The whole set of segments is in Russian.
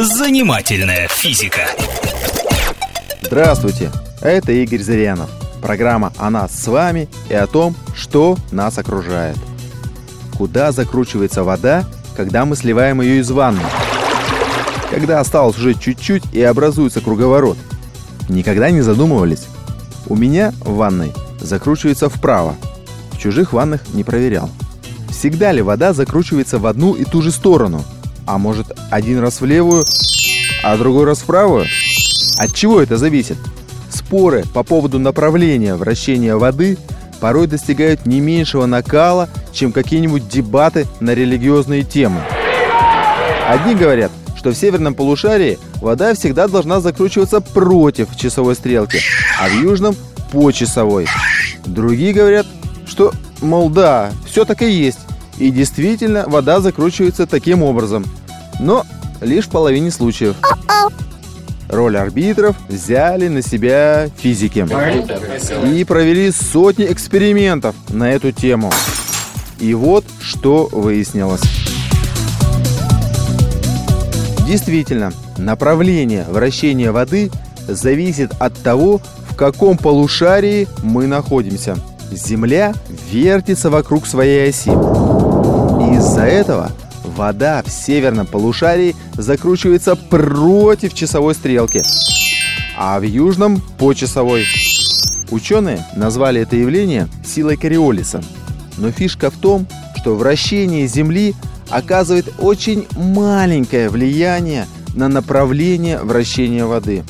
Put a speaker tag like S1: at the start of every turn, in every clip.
S1: Занимательная физика.
S2: Здравствуйте, это Игорь Зырянов. Программа о нас с вами и о том, что нас окружает. Куда закручивается вода, когда мы сливаем ее из ванны? Когда осталось уже чуть-чуть и образуется круговорот? Никогда не задумывались? У меня в ванной закручивается вправо. В чужих ваннах не проверял. Всегда ли вода закручивается в одну и ту же сторону? А может, один раз в левую, а другой раз в правую? От чего это зависит? Споры по поводу направления вращения воды порой достигают не меньшего накала, чем какие-нибудь дебаты на религиозные темы. Одни говорят, что в северном полушарии вода всегда должна закручиваться против часовой стрелки, а в южном – по часовой. Другие говорят, что, мол, да, все так и есть. И действительно, вода закручивается таким образом. Но лишь в половине случаев. Роль арбитров взяли на себя физики. И провели сотни экспериментов на эту тему. И вот что выяснилось. Действительно, направление вращения воды зависит от того, в каком полушарии мы находимся. Земля вертится вокруг своей оси. Из-за этого вода в северном полушарии закручивается против часовой стрелки, а в южном – по часовой. Ученые назвали это явление силой Кориолиса. Но фишка в том, что вращение Земли оказывает очень маленькое влияние на направление вращения воды.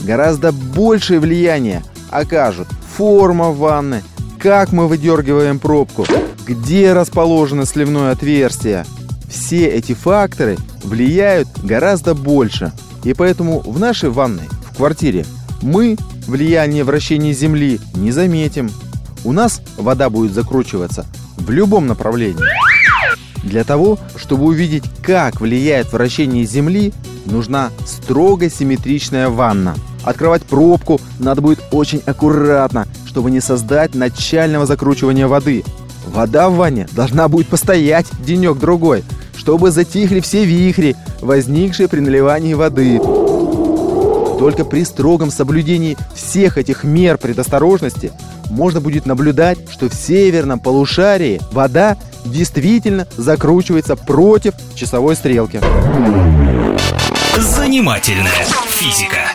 S2: Гораздо большее влияние окажут форма ванны, как мы выдергиваем пробку, где расположено сливное отверстие. Все эти факторы влияют гораздо больше. И поэтому в нашей ванной, в квартире, мы влияние вращения Земли не заметим. У нас вода будет закручиваться в любом направлении. Для того, чтобы увидеть, как влияет вращение Земли, нужна строго симметричная ванна. Открывать пробку надо будет очень аккуратно, чтобы не создать начального закручивания воды. Вода в ванне должна будет постоять денек-другой, чтобы затихли все вихри, возникшие при наливании воды. Только при строгом соблюдении всех этих мер предосторожности можно будет наблюдать, что в северном полушарии вода действительно закручивается против часовой стрелки.
S1: Занимательная физика.